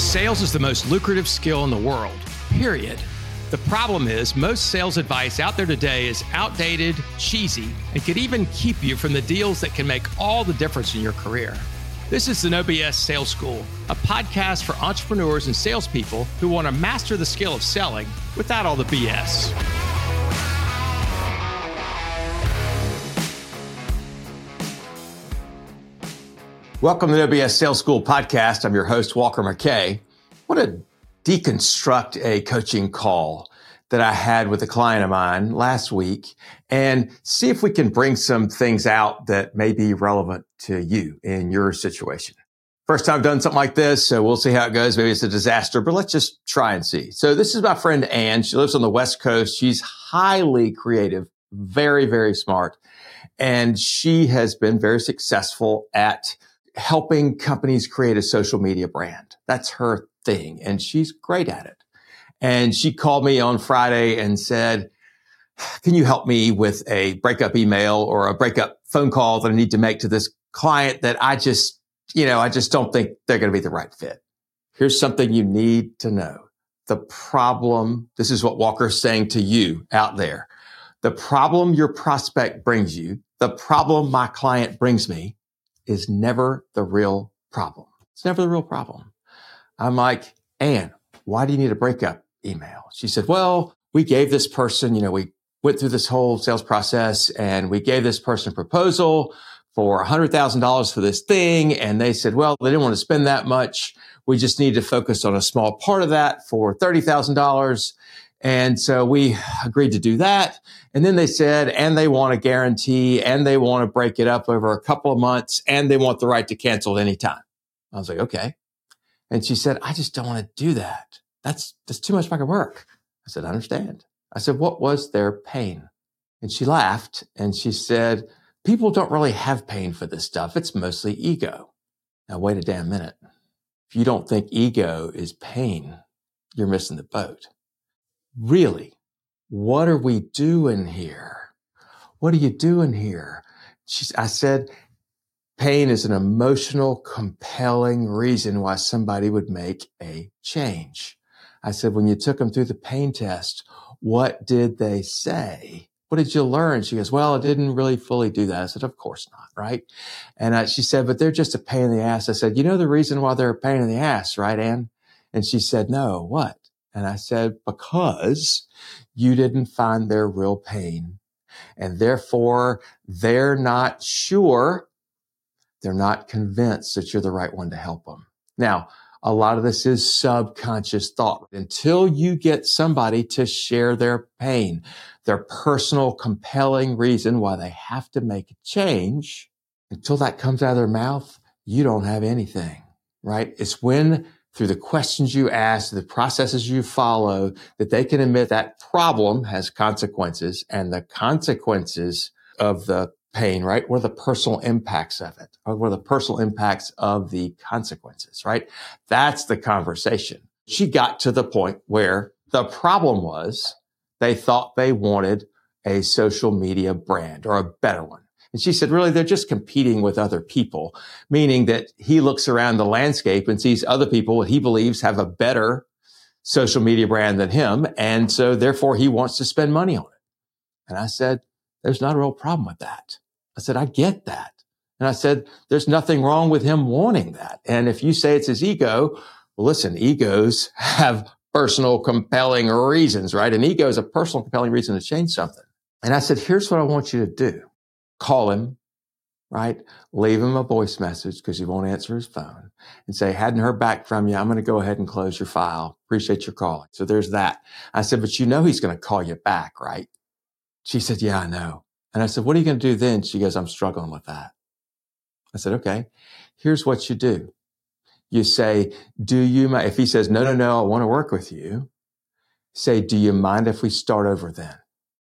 Sales is the most lucrative skill in the world, period. The problem is, most sales advice out there today is outdated, cheesy, and could even keep you from the deals that can make all the difference in your career. This is the No BS Sales School, a podcast for entrepreneurs and salespeople who want to master the skill of selling without all the BS. Welcome to the No BS Sales School podcast. I'm your host, Walker McKay. I want to deconstruct a coaching call that I had with a client of mine last week and see if we can bring some things out that may be relevant to you in your situation. First time I've done something like this, so we'll see how it goes. Maybe it's a disaster, but let's just try and see. So this is my friend Anne. She lives on the West Coast. She's highly creative, very, very smart. And she has been very successful at helping companies create a social media brand. That's her thing. And she's great at it. And she called me on Friday and said, can you help me with a breakup email or a breakup phone call that I need to make to this client that I just, you know, I just don't think they're going to be the right fit. Here's something you need to know. The problem, this is what Walker's saying to you out there. The problem your prospect brings you, the problem my client brings me is never the real problem. It's never the real problem. I'm like, Anne, why do you need a breakup email? She said, well, we gave this person, you know, we went through this whole sales process and we gave this person a proposal for $100,000 for this thing. And they said, well, they didn't want to spend that much. We just need to focus on a small part of that for $30,000. And so we agreed to do that. And then they said, and they want a guarantee and they want to break it up over a couple of months and they want the right to cancel at any time. I was like, okay. And she said, I just don't want to do that. That's, that's too much fucking work. I said, I understand. I said, what was their pain? And she laughed and she said, people don't really have pain for this stuff. It's mostly ego. Now wait a damn minute. If you don't think ego is pain, you're missing the boat really, what are we doing here? What are you doing here? She, I said, pain is an emotional, compelling reason why somebody would make a change. I said, when you took them through the pain test, what did they say? What did you learn? She goes, well, I didn't really fully do that. I said, of course not. Right. And I, she said, but they're just a pain in the ass. I said, you know the reason why they're a pain in the ass, right, Anne? And she said, no, what? And I said, because you didn't find their real pain. And therefore they're not sure. They're not convinced that you're the right one to help them. Now, a lot of this is subconscious thought. Until you get somebody to share their pain, their personal compelling reason why they have to make a change, until that comes out of their mouth, you don't have anything, right? It's when through the questions you ask, the processes you follow, that they can admit that problem has consequences and the consequences of the pain, right? What are the personal impacts of it? Or what are the personal impacts of the consequences, right? That's the conversation. She got to the point where the problem was they thought they wanted a social media brand or a better one. And she said, really, they're just competing with other people, meaning that he looks around the landscape and sees other people he believes have a better social media brand than him. And so therefore he wants to spend money on it. And I said, there's not a real problem with that. I said, I get that. And I said, there's nothing wrong with him wanting that. And if you say it's his ego, well, listen, egos have personal compelling reasons, right? An ego is a personal compelling reason to change something. And I said, here's what I want you to do call him, right? Leave him a voice message because he won't answer his phone and say, hadn't heard back from you. I'm going to go ahead and close your file. Appreciate your calling. So there's that. I said, but you know, he's going to call you back, right? She said, yeah, I know. And I said, what are you going to do then? She goes, I'm struggling with that. I said, okay, here's what you do. You say, do you, mind? if he says, no, no, no, I want to work with you, say, do you mind if we start over then?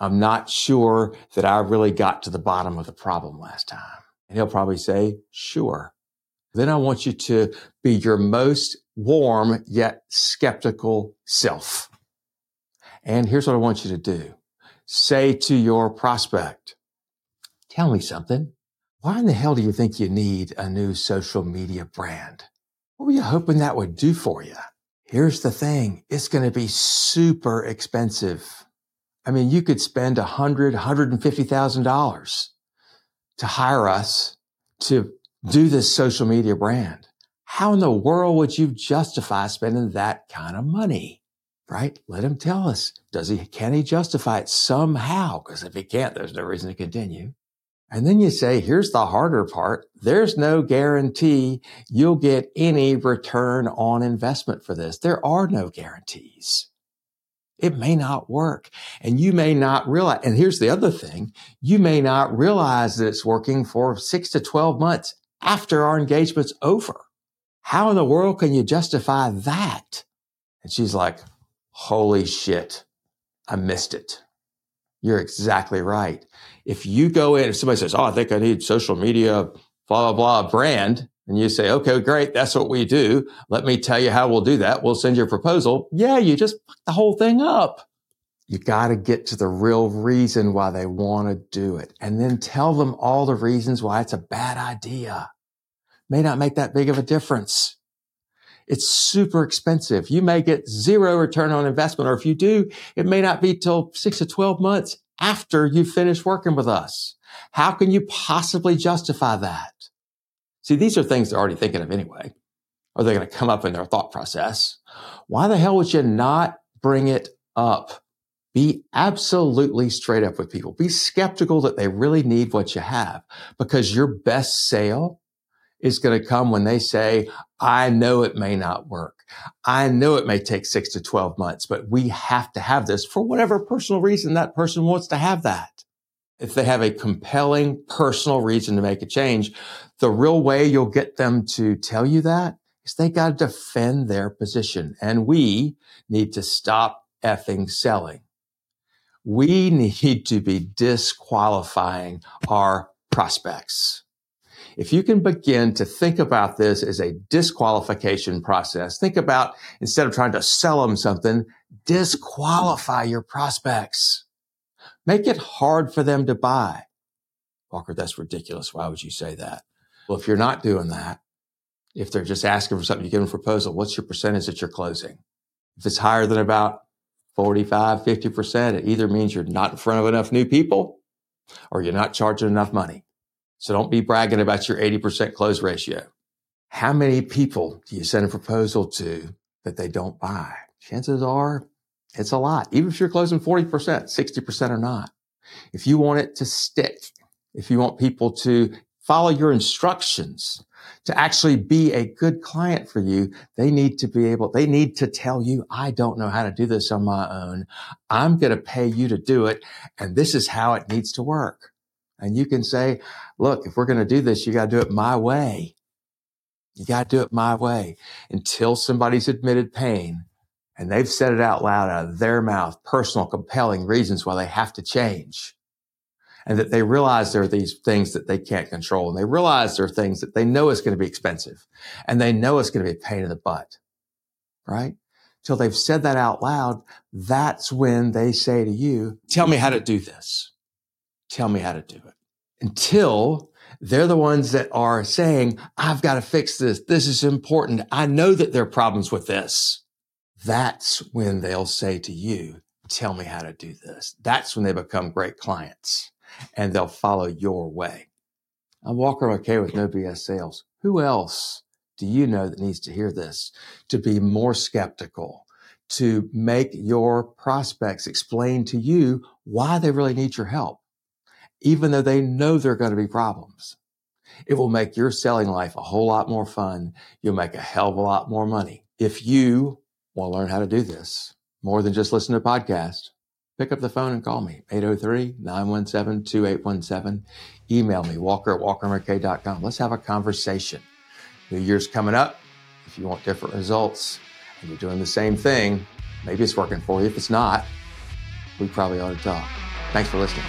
I'm not sure that I really got to the bottom of the problem last time. And he'll probably say, sure. Then I want you to be your most warm yet skeptical self. And here's what I want you to do. Say to your prospect, tell me something. Why in the hell do you think you need a new social media brand? What were you hoping that would do for you? Here's the thing. It's going to be super expensive. I mean, you could spend a hundred, hundred and fifty thousand dollars to hire us to do this social media brand. How in the world would you justify spending that kind of money? Right? Let him tell us. Does he, can he justify it somehow? Because if he can't, there's no reason to continue. And then you say, here's the harder part. There's no guarantee you'll get any return on investment for this. There are no guarantees. It may not work and you may not realize. And here's the other thing. You may not realize that it's working for six to 12 months after our engagement's over. How in the world can you justify that? And she's like, holy shit. I missed it. You're exactly right. If you go in, if somebody says, Oh, I think I need social media, blah, blah, blah brand, and you say, okay, great. That's what we do. Let me tell you how we'll do that. We'll send you a proposal. Yeah, you just fuck the whole thing up. You got to get to the real reason why they want to do it and then tell them all the reasons why it's a bad idea. May not make that big of a difference. It's super expensive. You may get zero return on investment, or if you do, it may not be till six to 12 months after you finish working with us. How can you possibly justify that? See, these are things they're already thinking of anyway, Are they're going to come up in their thought process. Why the hell would you not bring it up? Be absolutely straight up with people. Be skeptical that they really need what you have because your best sale is going to come when they say, I know it may not work. I know it may take six to 12 months, but we have to have this for whatever personal reason that person wants to have that if they have a compelling personal reason to make a change, the real way you'll get them to tell you that is they got to defend their position. And we need to stop effing selling. We need to be disqualifying our prospects. If you can begin to think about this as a disqualification process, think about instead of trying to sell them something, disqualify your prospects. Make it hard for them to buy. Walker, that's ridiculous. Why would you say that? Well, if you're not doing that, if they're just asking for something, you give them a proposal, what's your percentage that you're closing? If it's higher than about 45, 50%, it either means you're not in front of enough new people or you're not charging enough money. So don't be bragging about your 80% close ratio. How many people do you send a proposal to that they don't buy? Chances are it's a lot. Even if you're closing 40%, 60% or not. If you want it to stick, if you want people to follow your instructions, to actually be a good client for you, they need to be able, they need to tell you, I don't know how to do this on my own. I'm going to pay you to do it. And this is how it needs to work. And you can say, look, if we're going to do this, you got to do it my way. You got to do it my way until somebody's admitted pain and they've said it out loud out of their mouth, personal, compelling reasons why they have to change. And that they realize there are these things that they can't control. And they realize there are things that they know is going to be expensive and they know it's going to be a pain in the butt. Right? Till they've said that out loud, that's when they say to you, tell me how to do this. Tell me how to do it. Until they're the ones that are saying, I've got to fix this. This is important. I know that there are problems with this. That's when they'll say to you, tell me how to do this. That's when they become great clients and they'll follow your way. I'm Walker McKay with No BS Sales. Who else do you know that needs to hear this to be more skeptical, to make your prospects explain to you why they really need your help, even though they know there are going to be problems? It will make your selling life a whole lot more fun. You'll make a hell of a lot more money if you want to learn how to do this more than just listen to a podcast, pick up the phone and call me 803-917-2817. Email me walker at walkermckay.com. Let's have a conversation. New Year's coming up. If you want different results and you're doing the same thing, maybe it's working for you. If it's not, we probably ought to talk. Thanks for listening.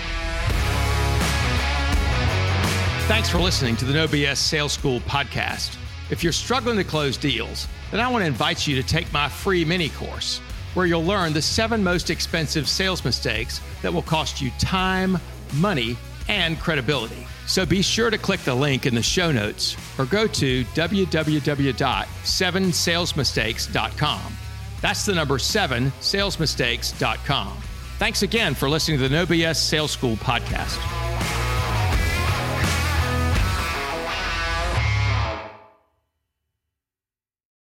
Thanks for listening to the No BS Sales School podcast. If you're struggling to close deals, then I want to invite you to take my free mini course where you'll learn the seven most expensive sales mistakes that will cost you time, money, and credibility. So be sure to click the link in the show notes or go to www.7salesmistakes.com. That's the number 7salesmistakes.com. Thanks again for listening to the No BS Sales School podcast.